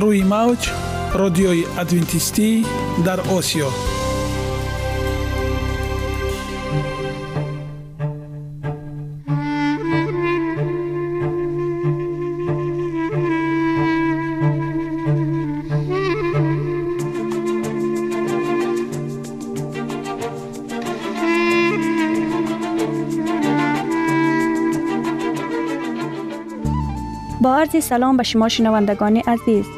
روی موج رادیوی ادوینتیستی در آسیا. با عرض سلام به شما شنوندگان عزیز.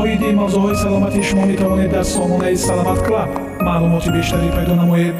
оиди мавзӯъҳои саломатии шумо метавонед дар сомонаи саломат клаб маълумоти бештарӣ пайдо намоед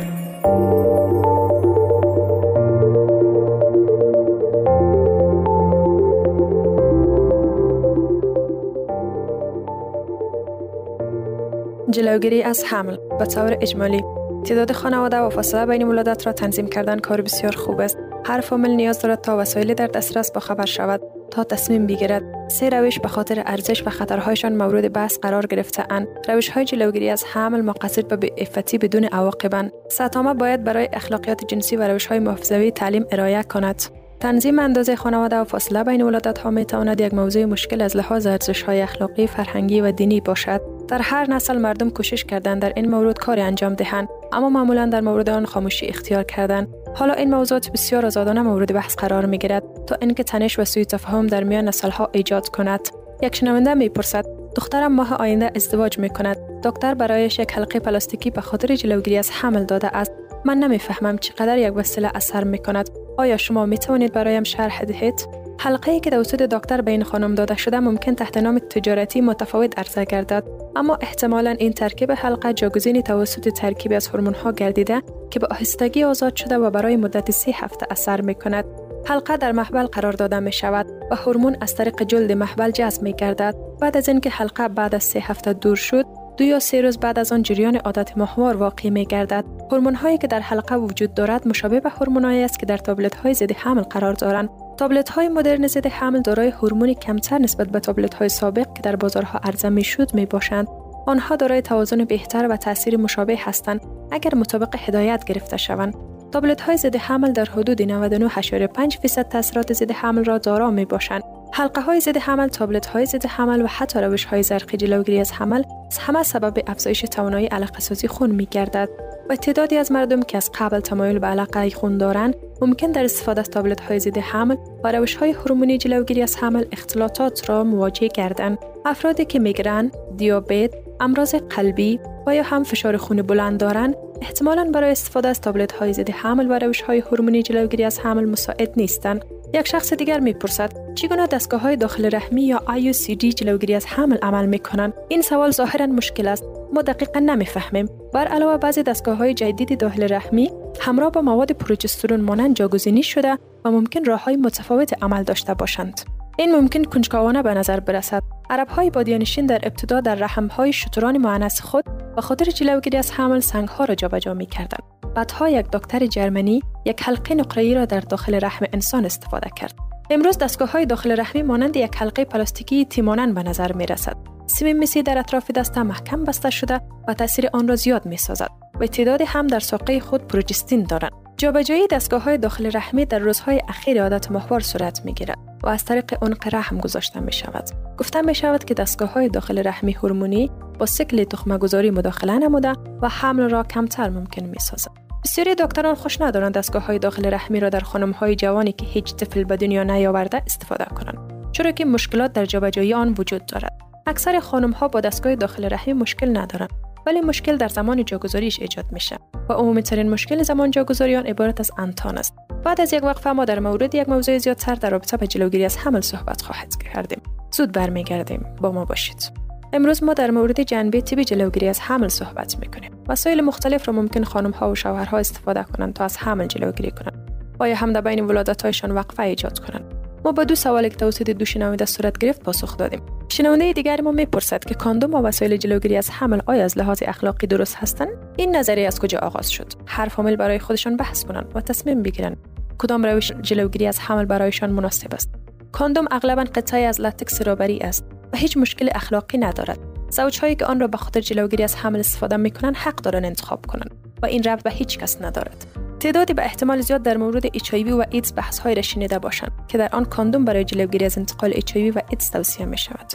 جلوگیری از حمل به طور اجمالی تعداد خانواده و فاصله بین ولادت را تنظیم کردن کار بسیار خوب است هر فامیل نیاز دارد تا وسایل در دسترس با خبر شود تا تصمیم بگیرد سه روش به خاطر ارزش و خطرهایشان مورد بحث قرار گرفته اند روش های جلوگیری از حمل مقصد به بی‌عفتی بدون عواقبند ساتامه باید برای اخلاقیات جنسی و روش های محافظوی تعلیم ارائه کند. تنظیم اندازه خانواده و فاصله بین ولادت ها می تواند یک موضوع مشکل از لحاظ ارزش های اخلاقی، فرهنگی و دینی باشد. در هر نسل مردم کوشش کردند در این مورد کاری انجام دهند اما معمولا در مورد آن خاموشی اختیار کردند. حالا این موضوعات بسیار آزادانه مورد بحث قرار می گیرد تا اینکه تنش و سوء تفاهم در میان نسل ها ایجاد کند. یک شنونده می پرسد دخترم ماه آینده ازدواج می کند دکتر برایش یک حلقه پلاستیکی به خاطر جلوگیری از حمل داده است. من نمی‌فهمم چقدر یک وسیله اثر می کند آیا شما می توانید برایم شرح دهید؟ حلقه که توسط دکتر به این خانم داده شده ممکن تحت نام تجارتی متفاوت عرضه گردد. اما احتمالا این ترکیب حلقه جاگزینی توسط ترکیب از هورمون ها گردیده که به آهستگی آزاد شده و برای مدت سی هفته اثر می کند حلقه در محبل قرار داده می شود و هورمون از طریق جلد محبل جذب می گردد بعد از اینکه حلقه بعد از سه هفته دور شد دو یا سه روز بعد از آن جریان عادت ماهوار واقع می گردد هورمون هایی که در حلقه وجود دارد مشابه به هورمون است که در تابلت های ضد حمل قرار دارند. تابلت های مدرن ضد حمل دارای هورمونی کمتر نسبت به تابلت های سابق که در بازارها عرضه می شد می باشند آنها دارای توازن بهتر و تاثیر مشابه هستند اگر مطابق هدایت گرفته شوند تابلت های ضد حمل در حدود 99.5 فیصد تاثیرات ضد حمل را دارا می باشند. حلقه های ضد حمل، تابلت های ضد حمل و حتی روش های زرقی جلوگیری از حمل همه سبب افزایش توانایی علاقه سازی خون می گردد و تعدادی از مردم که از قبل تمایل به علاقه خون دارند ممکن در استفاده از تابلت های ضد حمل و روش های هورمونی جلوگیری از حمل اختلاطات را مواجه گردند. افرادی که میگرن دیابت امراض قلبی و یا هم فشار خون بلند دارند احتمالا برای استفاده از تابلت های ضد حمل و روش های هورمونی جلوگیری از حمل مساعد نیستند. یک شخص دیگر می‌پرسد چگونه دستگاه های داخل رحمی یا IUCD جلوگیری از حمل عمل می کنند این سوال ظاهرا مشکل است. ما دقیقا نمی‌فهمیم. بر علاوه بعضی دستگاه های جدید داخل رحمی همراه با مواد پروژسترون مانند جاگزینی شده و ممکن راه های متفاوت عمل داشته باشند. این ممکن کنجکاوانه به نظر برسد. عرب های بادیانشین در ابتدا در رحم های شتران معنس خود به خاطر جلوگیری از حمل سنگ ها را جابجا می کردند بعدها یک دکتر جرمنی یک حلقه نقره‌ای را در داخل رحم انسان استفاده کرد. امروز دستگاه های داخل رحمی مانند یک حلقه پلاستیکی تیمانن به نظر می رسد سیم مسی در اطراف دست محکم بسته شده و تاثیر آن را زیاد می سازد و تعدادی هم در ساقه خود پروجستین دارند. جابجایی دستگاه های داخل رحمی در روزهای اخیر عادت ماهوار صورت می گیرد و از طریق عنق رحم گذاشته می شود. گفته می شود که دستگاه های داخل رحمی هورمونی با سکل تخمه گذاری مداخله نموده و حمل را کمتر ممکن می سازد. بسیاری دکتران خوش ندارند دستگاه های داخل رحمی را در خانم های جوانی که هیچ طفل به دنیا نیاورده استفاده کنند چرا که مشکلات در جابجایی آن وجود دارد اکثر خانم ها با دستگاه داخل رحمی مشکل ندارند ولی مشکل در زمان جاگذاریش ایجاد میشه و عمومی ترین مشکل زمان جاگذاری آن عبارت از انتان است. بعد از یک وقفه ما در مورد یک موضوع زیادتر در رابطه به جلوگیری از حمل صحبت خواهد کردیم. زود برمیگردیم. با ما باشید. امروز ما در مورد جنبه تیبی جلوگیری از حمل صحبت می‌کنیم. وسایل مختلف را ممکن خانم ها و شوهرها استفاده کنند تا از حمل جلوگیری کنند. و یا هم در بین ولادتهایشان وقفه ایجاد کنند. ما با دو سوال که توسط دو شنونده صورت گرفت پاسخ دادیم. شنونده دیگر ما می‌پرسد که کاندوم و وسایل جلوگیری از حمل آیا از لحاظ اخلاقی درست هستند؟ این نظریه از کجا آغاز شد؟ هر فامیل برای خودشان بحث کنند و تصمیم بگیرند کدام روش جلوگیری از حمل برایشان مناسب است. کاندوم اغلبا قطعی از latex rubber ی است و هیچ مشکل اخلاقی ندارد. زوجهایی که آن را به خاطر جلوگیری از حمل استفاده می کنند حق دارند انتخاب کنند و این ربط به هیچ کس ندارد. تعدادی به احتمال زیاد در مورد اچ و ایدز بحث های را شنیده باشند که در آن کاندوم برای جلوگیری از انتقال اچ و ایدز توصیه می شود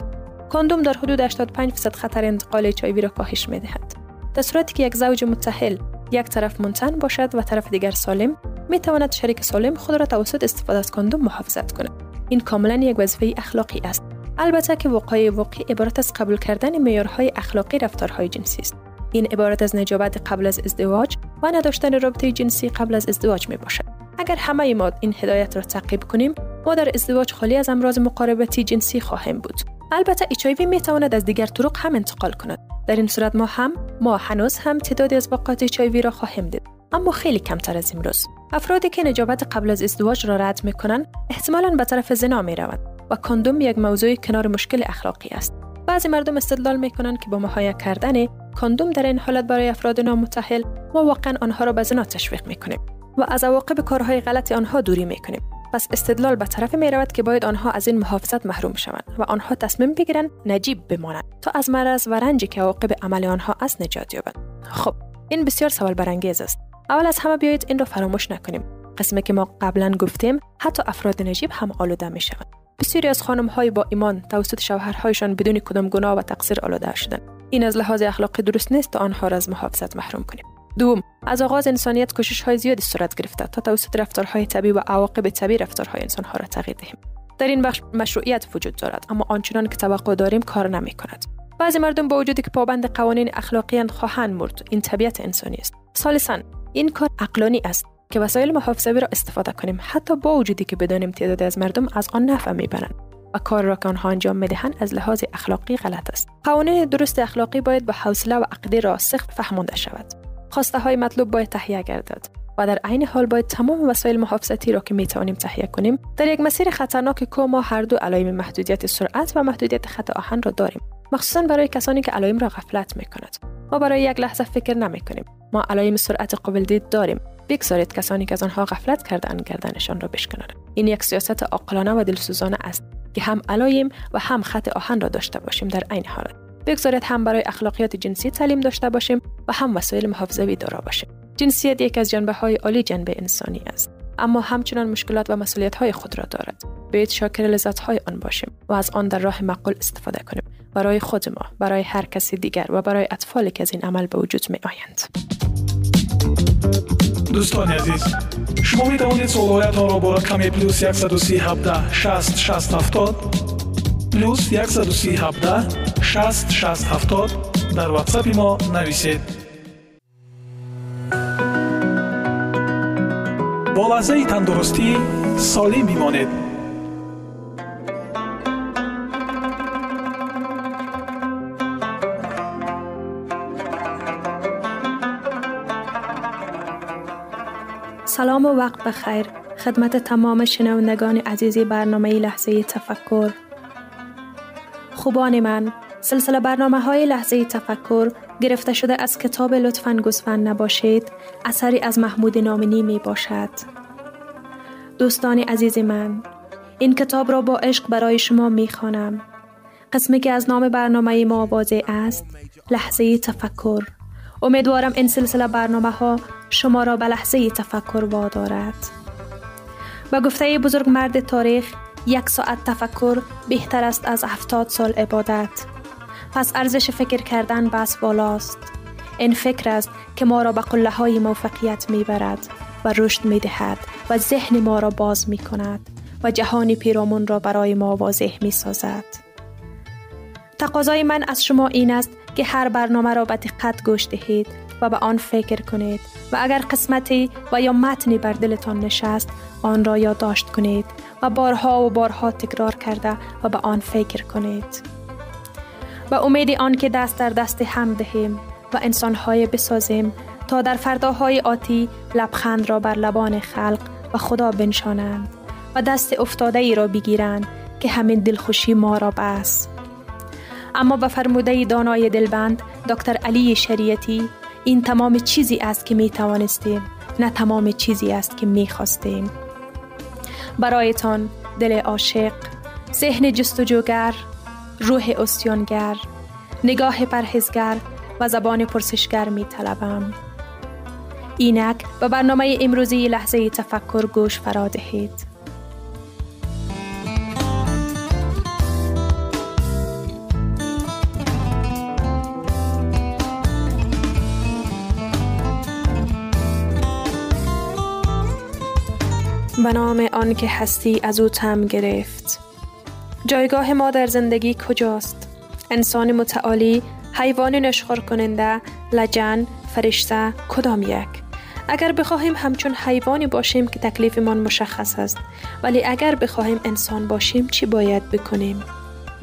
کاندوم در حدود 85 درصد خطر انتقال اچ را کاهش می دهد در صورتی که یک زوج متأهل یک طرف منتن باشد و طرف دیگر سالم می تواند شریک سالم خود را توسط استفاده از کاندوم محافظت کند. این کاملا یک وظیفه اخلاقی است. البته که وقایع واقعی عبارت از قبول کردن معیارهای اخلاقی رفتارهای جنسی است. این عبارت از نجابت قبل از ازدواج و نداشتن رابطه جنسی قبل از ازدواج می باشد اگر همه ما این هدایت را تعقیب کنیم ما در ازدواج خالی از امراض مقاربتی جنسی خواهیم بود. البته ایچایوی می تواند از دیگر طرق هم انتقال کند. در این صورت ما هم ما هنوز هم تعدادی از واقعات ایچایوی را خواهیم دید. اما خیلی کمتر از امروز. افرادی که نجابت قبل از ازدواج را رد می کنند احتمالا به طرف زنا می روند و کاندوم یک موضوع کنار مشکل اخلاقی است. بعضی مردم استدلال می کنند که با مهیا کردن کاندوم در این حالت برای افراد نامتحل ما واقعا آنها را به زنا تشویق می کنیم و از عواقب کارهای غلط آنها دوری می کنیم پس استدلال به طرف می رود که باید آنها از این محافظت محروم شوند و آنها تصمیم بگیرند نجیب بمانند تا از مرض و رنجی که عواقب عمل آنها از نجات یابند. خب این بسیار سوال برانگیز است. اول از همه بیایید این را فراموش نکنیم. قسمی که ما قبلا گفتیم حتی افراد نجیب هم آلوده می شوند بسیاری از خانم های با ایمان توسط شوهرهایشان بدون کدام گناه و تقصیر آلوده شدند. این از لحاظ اخلاقی درست نیست تا آنها را از محافظت محروم کنیم. دوم از آغاز انسانیت کوشش های زیادی صورت گرفته تا توسط رفتارهای طبیعی و عواقب طبیعی رفتارهای انسانها را تغییر دهیم. در این بخش مشروعیت وجود دارد اما آنچنان که توقع داریم کار نمی کند. بعضی مردم با وجودی که پابند قوانین اخلاقی خواهند مرد. این طبیعت انسانی است. ثالثا این کار عقلانی است که وسایل محافظوی را استفاده کنیم. حتی با وجودی که بدانیم تعداد از مردم از آن نفع می‌برند. و کار را که آنها انجام می‌دهند از لحاظ اخلاقی غلط است. قوانین درست اخلاقی باید با حوصله و عقیده راسخ فهمانده شود. خواسته های مطلوب باید تهیه گردد و در عین حال باید تمام وسایل محافظتی را که می توانیم تهیه کنیم در یک مسیر خطرناک که ما هر دو علائم محدودیت سرعت و محدودیت خط آهن را داریم. مخصوصا برای کسانی که علائم را غفلت می کند ما برای یک لحظه فکر نمی کنیم ما علائم سرعت قابل دید داریم. بگذارید کسانی که از آنها غفلت کردن گردنشان را بشکنند. این یک سیاست عاقلانه و دلسوزانه است که هم علایم و هم خط آهن را داشته باشیم در عین حالت. بگذارید هم برای اخلاقیات جنسی تعلیم داشته باشیم و هم وسایل محافظوی دارا باشیم. جنسیت یک از جنبه های عالی جنبه انسانی است اما همچنان مشکلات و مسئولیت های خود را دارد. باید شاکر لذت های آن باشیم و از آن در راه معقول استفاده کنیم. برای خود ما برای هر کسی دیگر و برای اطفالی که از این عمل به وجود می آیند дӯстони азиз шумо метавонед суолҳоятонро бо рақами плюс 137 6 670 плюс 137 6 670 дар ватсапи мо нависед. Бо лаҳзаи тандурустӣ солим бимонед. سلام و وقت بخیر خدمت تمام شنوندگان عزیز برنامه لحظه تفکر خوبان من سلسله برنامه های لحظه تفکر گرفته شده از کتاب لطفا گسفن نباشید اثری از محمود نامنی می باشد. دوستان عزیز من این کتاب را با عشق برای شما می خوانم. قسمی که از نام برنامه ما واضح است لحظه تفکر امیدوارم این سلسله برنامه ها شما را به لحظه تفکر وادارد. با گفته بزرگ مرد تاریخ یک ساعت تفکر بهتر است از هفتاد سال عبادت. پس ارزش فکر کردن بس بالاست. این فکر است که ما را به قله های موفقیت می برد و رشد می دهد و ذهن ما را باز می کند و جهان پیرامون را برای ما واضح می سازد. تقاضای من از شما این است که هر برنامه را به دقت گوش دهید و به آن فکر کنید و اگر قسمتی و یا متنی بر دلتان نشست آن را یادداشت کنید و بارها و بارها تکرار کرده و به آن فکر کنید. و امید آن که دست در دست هم دهیم و انسانهای بسازیم تا در فرداهای آتی لبخند را بر لبان خلق و خدا بنشانند و دست افتاده ای را بگیرند که همین دلخوشی ما را بس. اما به فرموده دانای دلبند دکتر علی شریعتی این تمام چیزی است که می توانستیم نه تمام چیزی است که می خواستیم. برایتان دل عاشق ذهن جستجوگر روح استیانگر نگاه پرهزگر و زبان پرسشگر می طلبم. اینک به برنامه امروزی لحظه تفکر گوش فرا دهید. به نام آن که هستی از او تم گرفت جایگاه ما در زندگی کجاست؟ انسان متعالی، حیوان نشخور کننده، لجن، فرشته، کدام یک؟ اگر بخواهیم همچون حیوانی باشیم که تکلیفمان مشخص است ولی اگر بخواهیم انسان باشیم چی باید بکنیم؟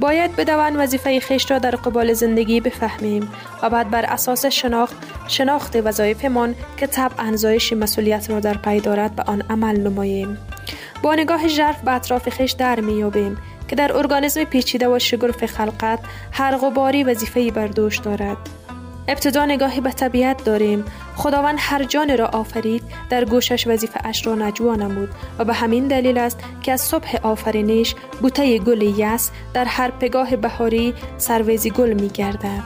باید بدوان وظیفه خیش را در قبال زندگی بفهمیم و بعد بر اساس شناخت شناخت وظایفمان که طبع انزایش مسئولیت را در پی دارد به آن عمل نماییم. با نگاه ژرف به اطراف خیش در میابیم که در ارگانیسم پیچیده و شگرف خلقت هر غباری وظیفه بر دوش دارد. ابتدا نگاهی به طبیعت داریم. خداوند هر جان را آفرید. در گوشش وظیفه اش را نجوا نمود و به همین دلیل است که از صبح آفرینش بوته گل یس در هر پگاه بهاری سرویزی گل می گردد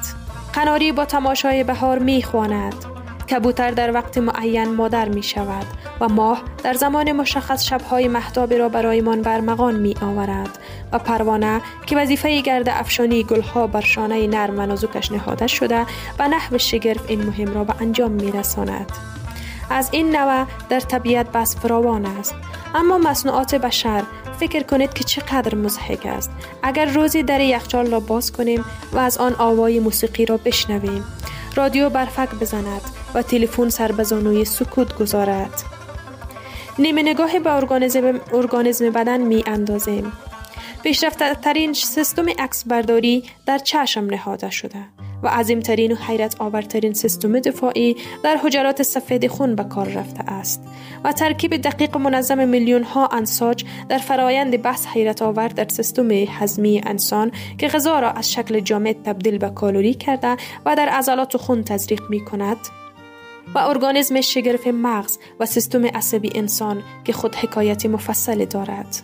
قناری با تماشای بهار می خواند کبوتر در وقت معین مادر می شود و ماه در زمان مشخص شبهای محتابی را برایمان برمغان می آورد و پروانه که وظیفه گرد افشانی گلها بر شانه نرم و نازکش نهاده شده و نحو شگرف این مهم را به انجام می رساند. از این نوع در طبیعت بس فراوان است. اما مصنوعات بشر فکر کنید که چقدر مزهک است. اگر روزی در یخچال را باز کنیم و از آن آوای موسیقی را بشنویم. رادیو برفک بزند. و تلفن سر به زانوی سکوت گذارد. نیمه نگاه به ارگانیسم, ارگانیسم بدن می اندازیم. پیشرفته ترین سیستم عکس برداری در چشم نهاده شده و عظیمترین و حیرت آورترین سیستم دفاعی در حجرات سفید خون به کار رفته است و ترکیب دقیق منظم میلیون ها انساج در فرایند بحث حیرت آور در سیستم هضمی انسان که غذا را از شکل جامد تبدیل به کالری کرده و در عضلات خون تزریق می کند و ارگانیسم شگرف مغز و سیستم عصبی انسان که خود حکایتی مفصل دارد.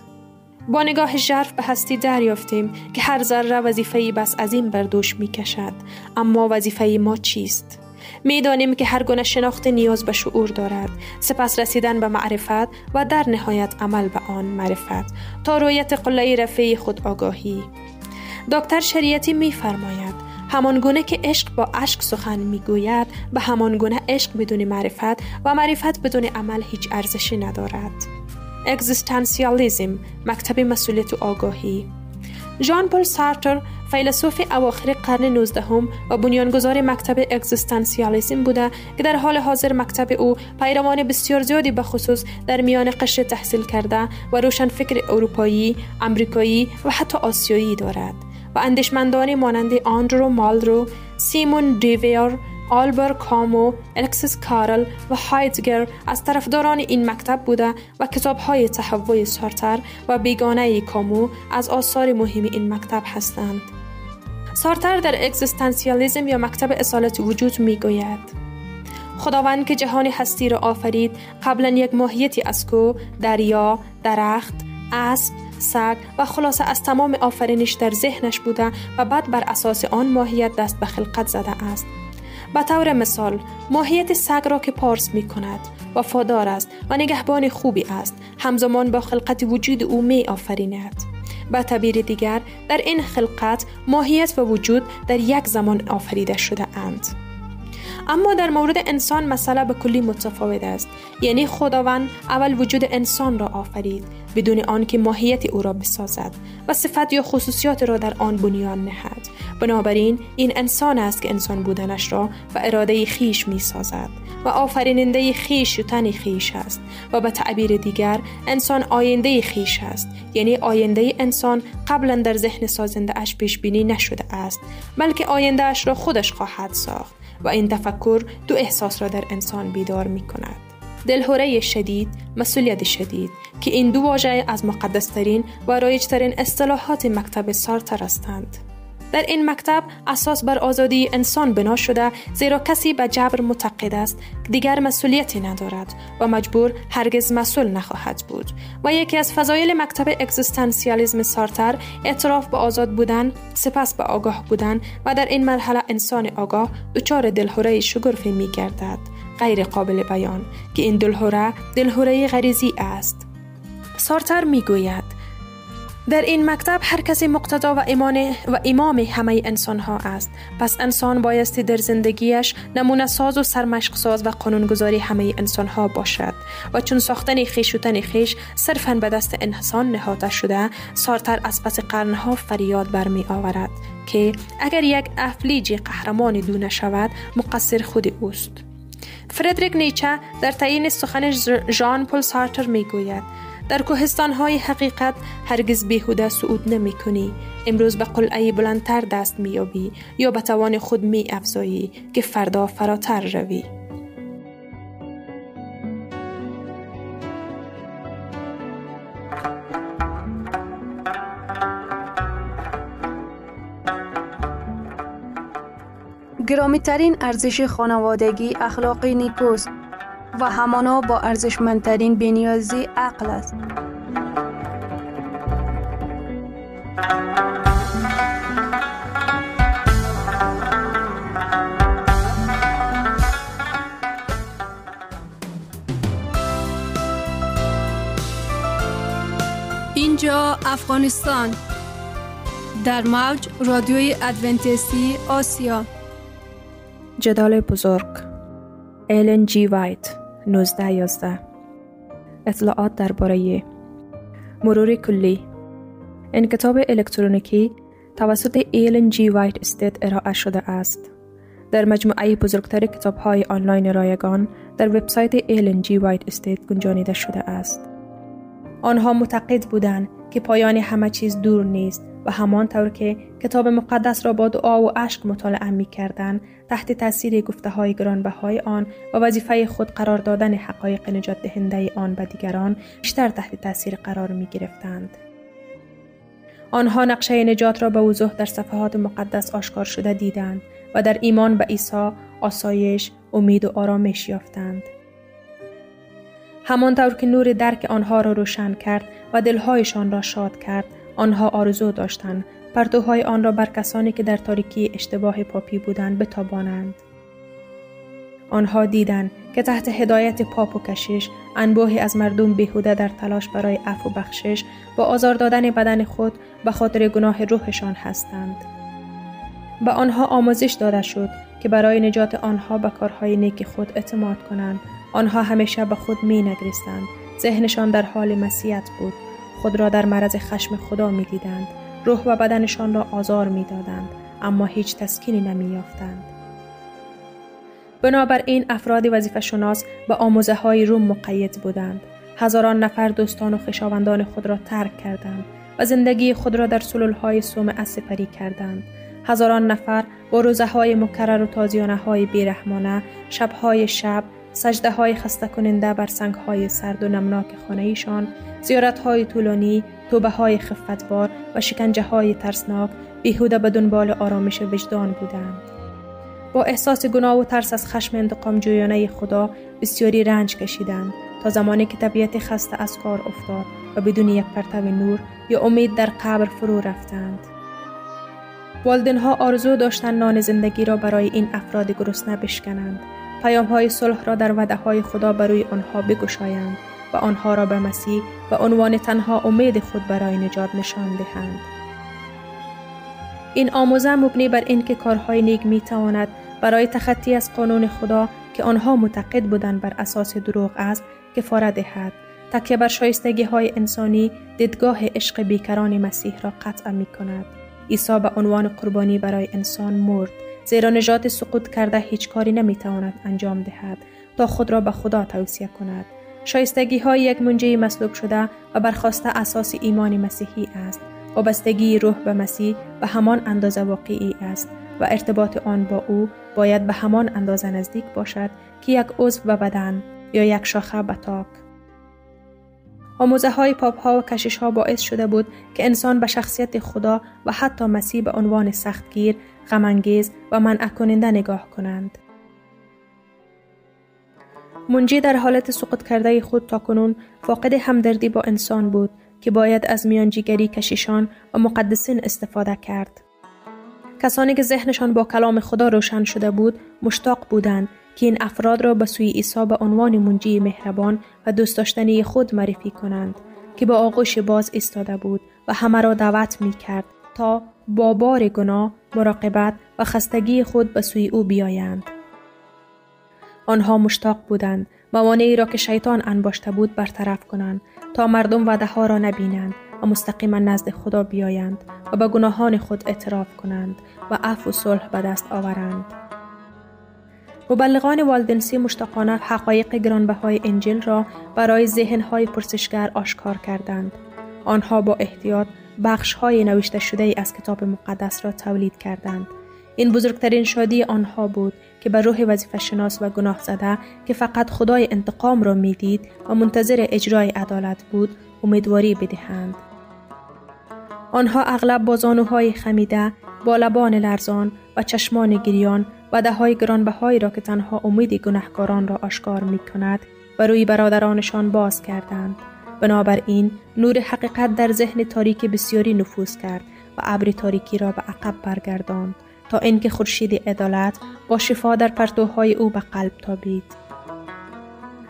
با نگاه ژرف به هستی دریافتیم که هر ذره وظیفه بس عظیم بر دوش می کشد اما وظیفه ما چیست؟ می‌دانیم که هر گونه شناخت نیاز به شعور دارد. سپس رسیدن به معرفت و در نهایت عمل به آن معرفت. تا رویت قله رفعی خود آگاهی دکتر شریعتی میفرماید همان گونه که عشق با عشق سخن می‌گوید به همان گونه عشق بدون معرفت و معرفت بدون عمل هیچ ارزشی ندارد. اگزیستانسیالیزم مکتب مسئولیت و آگاهی. ژان پل سارتر فیلسوف اواخر قرن 19 و بنیانگذار مکتب اگزیستانسیالیسم بوده که در حال حاضر مکتب او پیروان بسیار زیادی به خصوص در میان قشر تحصیل کرده و روشن فکر اروپایی، امریکایی و حتی آسیایی دارد. و اندیشمندانی مانند آندرو مالرو، سیمون دیویر، آلبر کامو، الکسیس کارل و هایدگر از طرفداران این مکتب بوده و کتاب های تحوی سارتر و بیگانه کامو از آثار مهم این مکتب هستند. سارتر در اگزیستانسیالیزم یا مکتب اصالت وجود می گوید خداوند که جهان هستی را آفرید قبلا یک ماهیتی از کو دریا درخت اسب سگ و خلاصه از تمام آفرینش در ذهنش بوده و بعد بر اساس آن ماهیت دست به خلقت زده است. به طور مثال ماهیت سگ را که پارس می کند وفادار است و نگهبان خوبی است. همزمان با خلقت وجود او می آفریند. به تعبیر دیگر در این خلقت ماهیت و وجود در یک زمان آفریده شده اند. اما در مورد انسان مسئله به کلی متفاوت است. یعنی خداوند اول وجود انسان را آفرید بدون آنکه ماهیت او را بسازد و صفت یا خصوصیات را در آن بنیان نهد. بنابراین این انسان است که انسان بودنش را و اراده خیش می سازد و آفریننده خیش و تن خیش است و به تعبیر دیگر انسان آینده خیش است. یعنی آینده انسان قبلا در ذهن سازنده اش پیش بینی نشده است بلکه آینده اش را خودش خواهد ساخت. و این تفکر دو احساس را در انسان بیدار می کند. دلهوره شدید، مسئولیت شدید که این دو واژه از مقدسترین و رایجترین اصطلاحات مکتب سارتر هستند. در این مکتب اساس بر آزادی انسان بنا شده زیرا کسی به جبر معتقد است دیگر مسئولیتی ندارد و مجبور هرگز مسئول نخواهد بود. و یکی از فضایل مکتب اگزیستانسیالیسم سارتر اعتراف به آزاد بودن سپس به آگاه بودن و در این مرحله انسان آگاه دچار دلهوره شگرفی می گردد غیر قابل بیان که این دلهوره دلهوره غریزی است. سارتر می گوید در این مکتب هر کسی مقتدا و ایمان و امام همه انسان ها است. پس انسان بایستی در زندگیش نمونه ساز و سرمشق ساز و قانونگذاری همه انسان ها باشد. و چون ساختن خیش و تن خیش صرفا به دست انسان نهاده شده سارتر از پس قرنها فریاد برمی آورد که اگر یک افلیجی قهرمان دو نشود مقصر خود اوست. فردریک نیچه در تعیین سخن ژان پل سارتر می گوید در کوهستان های حقیقت هرگز بیهوده صعود نمی کنی. امروز به قلعه بلندتر دست می یا به توان خود می افزایی که فردا فراتر روی. گرامی ترین ارزش خانوادگی اخلاقی نیکوست و همانا با ارزشمندترین بنیازی عقل است. اینجا افغانستان. در موج رادیوی ادونتیستی آسیا. جدال بزرگ. ایلن جی وایت 1911 اطلاعات درباره مرور کلی. این کتاب الکترونیکی توسط Ellen G. White Estate ارائه شده است. در مجموعه بزرگتر کتاب های آنلاین رایگان در وبسایت Ellen G. White Estate گنجانیده شده است. آنها معتقد بودند که پایان همه چیز دور نیست و همانطور که کتاب مقدس را با دعا و اشک مطالعه می کردن تحت تاثیر گفته های گرانبهای آن و وظیفه خود قرار دادن حقایق نجات دهنده آن به دیگران بیشتر تحت تاثیر قرار می گرفتند. آنها نقشه نجات را به وضوح در صفحات مقدس آشکار شده دیدند و در ایمان به عیسی آسایش، امید و آرامش یافتند. همانطور که نور درک آنها را روشن کرد و دلهایشان را شاد کرد آنها آرزو داشتند پرتوهای آن را بر کسانی که در تاریکی اشتباه پاپی بودند بتابانند آنها دیدند که تحت هدایت پاپ و کشش انبوهی از مردم بیهوده در تلاش برای عفو و بخشش با آزار دادن بدن خود به خاطر گناه روحشان هستند. به آنها آموزش داده شد که برای نجات آنها به کارهای نیک خود اعتماد کنند. آنها همیشه به خود می نگریستند. ذهنشان در حال مسیحیت بود. خود را در معرض خشم خدا می دیدند. روح و بدنشان را آزار می دادند. اما هیچ تسکینی نمی یافتند. بنابراین افراد وظیفه شناس به آموزه های روم مقید بودند. هزاران نفر دوستان و خشاوندان خود را ترک کردند و زندگی خود را در سلول های سوم کردند. هزاران نفر با روزه های مکرر و تازیانه های بیرحمانه، شب های شب، سجده های خسته کننده بر سنگ های سرد و نمناک خانه ایشان، زیارت های طولانی، توبه های خفتبار و شکنجه های ترسناک بیهوده به دنبال آرامش وجدان بودند. با احساس گناه و ترس از خشم انتقام جویانه خدا بسیاری رنج کشیدند تا زمانی که طبیعت خسته از کار افتاد و بدون یک پرتو نور یا امید در قبر فرو رفتند. والدینها آرزو داشتند نان زندگی را برای این افراد گرسنه بشکنند پیام های صلح را در وعده های خدا برای آنها بگشایند و آنها را به مسیح و عنوان تنها امید خود برای نجات نشان دهند. این آموزه مبنی بر اینکه کارهای نیک می تواند برای تخطی از قانون خدا که آنها معتقد بودند بر اساس دروغ است کفاره دهد تکیه بر شایستگی های انسانی دیدگاه عشق بیکران مسیح را قطع می کند. عیسی به عنوان قربانی برای انسان مرد زیرا نجات سقوط کرده هیچ کاری نمی تواند انجام دهد تا خود را به خدا توصیه کند. شایستگی های یک منجی مصلوب شده و برخواسته اساس ایمان مسیحی است. وابستگی روح به مسیح به همان اندازه واقعی است و ارتباط آن با او باید به همان اندازه نزدیک باشد که یک عضو به بدن یا یک شاخه به تاک. آموزه های پاپ ها و کشش ها باعث شده بود که انسان به شخصیت خدا و حتی مسیح به عنوان سختگیر، غمانگیز و منع کننده نگاه کنند. منجی در حالت سقوط کرده خود تا کنون فاقد همدردی با انسان بود که باید از میانجیگری کشیشان و مقدسین استفاده کرد. کسانی که ذهنشان با کلام خدا روشن شده بود مشتاق بودند که این افراد را به سوی عیسی به عنوان منجی مهربان و دوست داشتنی خود معرفی کنند که با آغوش باز ایستاده بود و همه را دعوت می کرد تا با بار گناه، مراقبت و خستگی خود به سوی او بیایند. آنها مشتاق بودند موانعی را که شیطان انباشته بود برطرف کنند تا مردم وعده ها را نبینند و مستقیما نزد خدا بیایند و به گناهان خود اعتراف کنند و عفو و صلح به دست آورند. مبلغان والدنسی مشتاقانه حقایق گرانبهای انجیل را برای ذهنهای پرسشگر آشکار کردند. آنها با احتیاط بخش های نوشته شده از کتاب مقدس را تولید کردند. این بزرگترین شادی آنها بود که به روح وظیفه شناس و گناه زده که فقط خدای انتقام را می‌دید و منتظر اجرای عدالت بود امیدواری بدهند. آنها اغلب با زانوهای خمیده، با لبان لرزان و چشمان گریان و دههای گرانبهایی را که تنها امید گناهکاران را آشکار می کند و روی برادرانشان باز کردند. بنابراین نور حقیقت در ذهن تاریک بسیاری نفوذ کرد و ابر تاریکی را به عقب برگرداند تا اینکه خورشید عدالت با شفا در پرتوهای او به قلب تابید.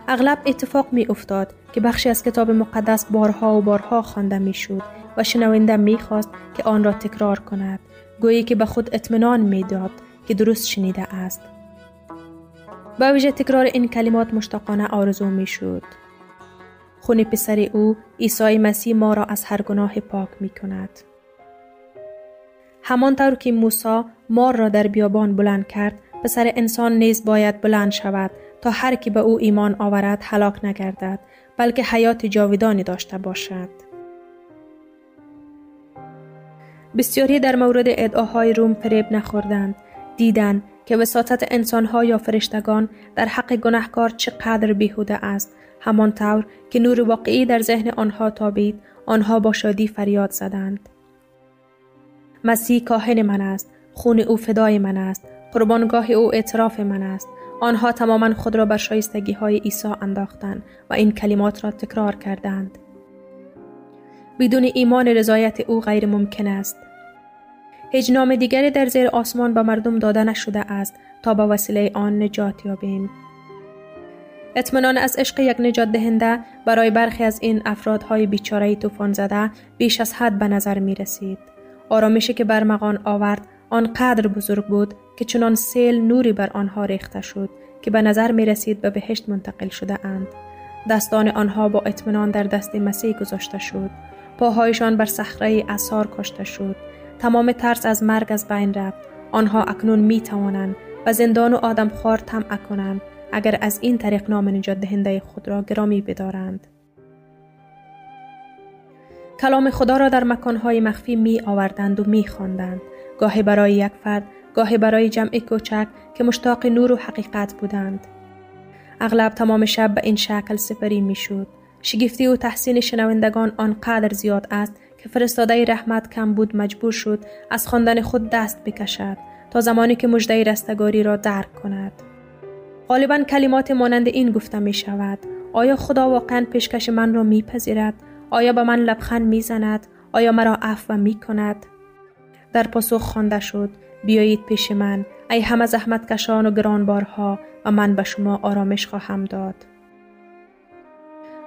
اغلب اتفاق می افتاد که بخشی از کتاب مقدس بارها و بارها خوانده می شد و شنونده می خواست که آن را تکرار کند گویی که به خود اطمینان می داد که درست شنیده است. با ویژه تکرار این کلمات مشتاقانه آرزو می شد. خون پسر او عیسی مسیح ما را از هر گناه پاک می کند. همانطور که موسی مار را در بیابان بلند کرد پسر انسان نیز باید بلند شود تا هر کی به او ایمان آورد هلاک نگردد بلکه حیات جاودانی داشته باشد بسیاری در مورد ادعاهای روم فریب نخوردند دیدند که وساطت انسانها یا فرشتگان در حق گناهکار چقدر بیهوده است. همانطور که نور واقعی در ذهن آنها تابید آنها با شادی فریاد زدند. مسیح کاهن من است خون او فدای من است قربانگاه او اعتراف من است. آنها تماما خود را بر شایستگی های عیسی انداختند و این کلمات را تکرار کردند. بدون ایمان رضایت او غیر ممکن است. هیچ نام دیگری در زیر آسمان به مردم داده نشده است تا به وسیله آن نجات یابیم. اطمینان از عشق یک نجات دهنده برای برخی از این افرادهای بیچاره طوفان زده بیش از حد به نظر می رسید. آرامشی که برمغان آورد آنقدر بزرگ بود که چنان سیل نوری بر آنها ریخته شد که به نظر می رسید به بهشت منتقل شده اند. دستان آنها با اطمینان در دست مسیح گذاشته شد. پاهایشان بر صخره اثار کشته شد. تمام ترس از مرگ از بین رفت. آنها اکنون می توانند و زندان و آدم خار طمع کنند اگر از این طریق نام نجات دهنده خود را گرامی بدارند. کلام خدا را در مکانهای مخفی می آوردند و می خواندند. گاهی برای یک فرد، گاهی برای جمع کوچک که مشتاق نور و حقیقت بودند. اغلب تمام شب به این شکل سپری می شود. شگفتی و تحسین شنوندگان آنقدر زیاد است که فرستاده رحمت کم بود مجبور شد از خواندن خود دست بکشد تا زمانی که مجده رستگاری را درک کند. غالبا کلمات مانند این گفته می شود آیا خدا واقعا پیشکش من را میپذیرد؟ آیا به من لبخند می‌زند؟ آیا مرا عفو می کند؟ در پاسخ خوانده شد بیایید پیش من ای همه زحمت کشان و گرانبارها و من به شما آرامش خواهم داد.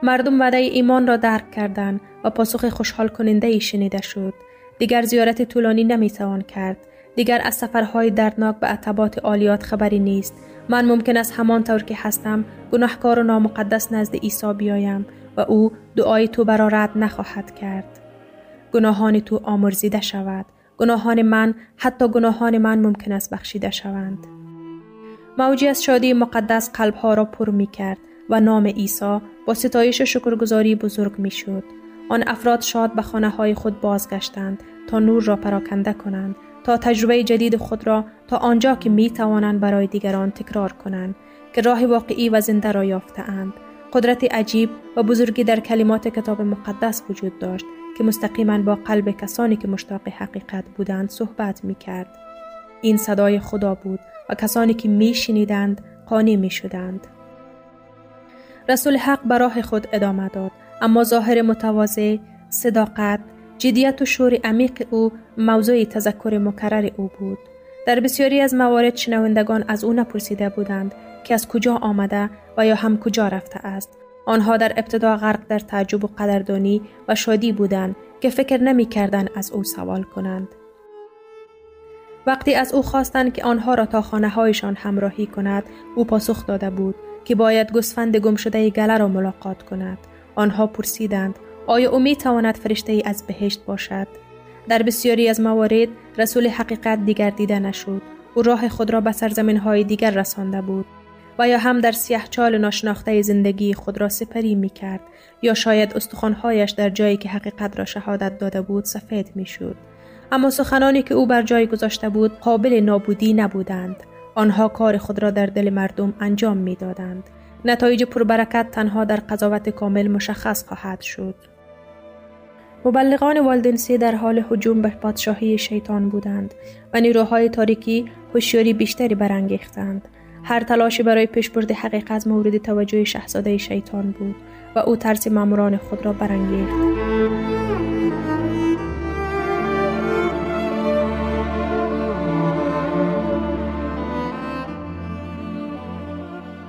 مردم وعده ایمان را درک کردند و پاسخ خوشحال کننده ای شنیده شد. دیگر زیارت طولانی نمی توان کرد. دیگر از سفرهای دردناک به عتبات عالیات خبری نیست. من ممکن است همان طور که هستم گناهکار و نامقدس نزد عیسی بیایم و او دعای تو برا رد نخواهد کرد. گناهان تو آمرزیده شود. گناهان من حتی گناهان من ممکن است بخشیده شوند. موجی از شادی مقدس قلبها را پر می کرد و نام عیسی با ستایش و شکرگزاری بزرگ می شد. آن افراد شاد به خانه های خود بازگشتند تا نور را پراکنده کنند تا تجربه جدید خود را تا آنجا که می توانند برای دیگران تکرار کنند که راه واقعی و زنده را یافتهاند قدرت عجیب و بزرگی در کلمات کتاب مقدس وجود داشت که مستقیما با قلب کسانی که مشتاق حقیقت بودند صحبت می کرد. این صدای خدا بود و کسانی که می شنیدند قانی می شدند. رسول حق براه خود ادامه داد. اما ظاهر متواضع صداقت جدیت و شور عمیق او موضوع تذکر مکرر او بود. در بسیاری از موارد شنوندگان از او نپرسیده بودند که از کجا آمده و یا هم کجا رفته است. آنها در ابتدا غرق در تعجب و قدردانی و شادی بودند که فکر نمی کردن از او سوال کنند. وقتی از او خواستند که آنها را تا خانه هایشان همراهی کند او پاسخ داده بود که باید گسفند گم شده گله را ملاقات کند. آنها پرسیدند آیا او می تواند فرشته ای از بهشت باشد؟ در بسیاری از موارد رسول حقیقت دیگر دیده نشد. او راه خود را به سرزمین های دیگر رسانده بود و یا هم در سیاه چال ناشناخته زندگی خود را سپری می کرد یا شاید استخوانهایش در جایی که حقیقت را شهادت داده بود سفید می شود. اما سخنانی که او بر جای گذاشته بود قابل نابودی نبودند. آنها کار خود را در دل مردم انجام می دادند. نتایج پربرکت تنها در قضاوت کامل مشخص خواهد شد. مبلغان والدنسی در حال هجوم به پادشاهی شیطان بودند و نیروهای تاریکی هوشیاری بیشتری برانگیختند. هر تلاشی برای پیشبرد حقیقت مورد توجه شاهزاده شیطان بود و او ترس ماموران خود را برانگیخت.